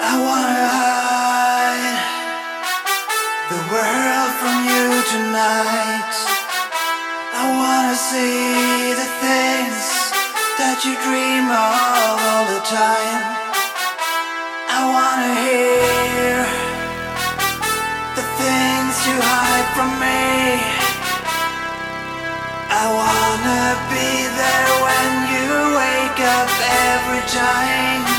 I wanna hide the world from you tonight. I wanna see the things that you dream of all the time. I wanna hear the things you hide from me. I wanna be there when you wake up every time.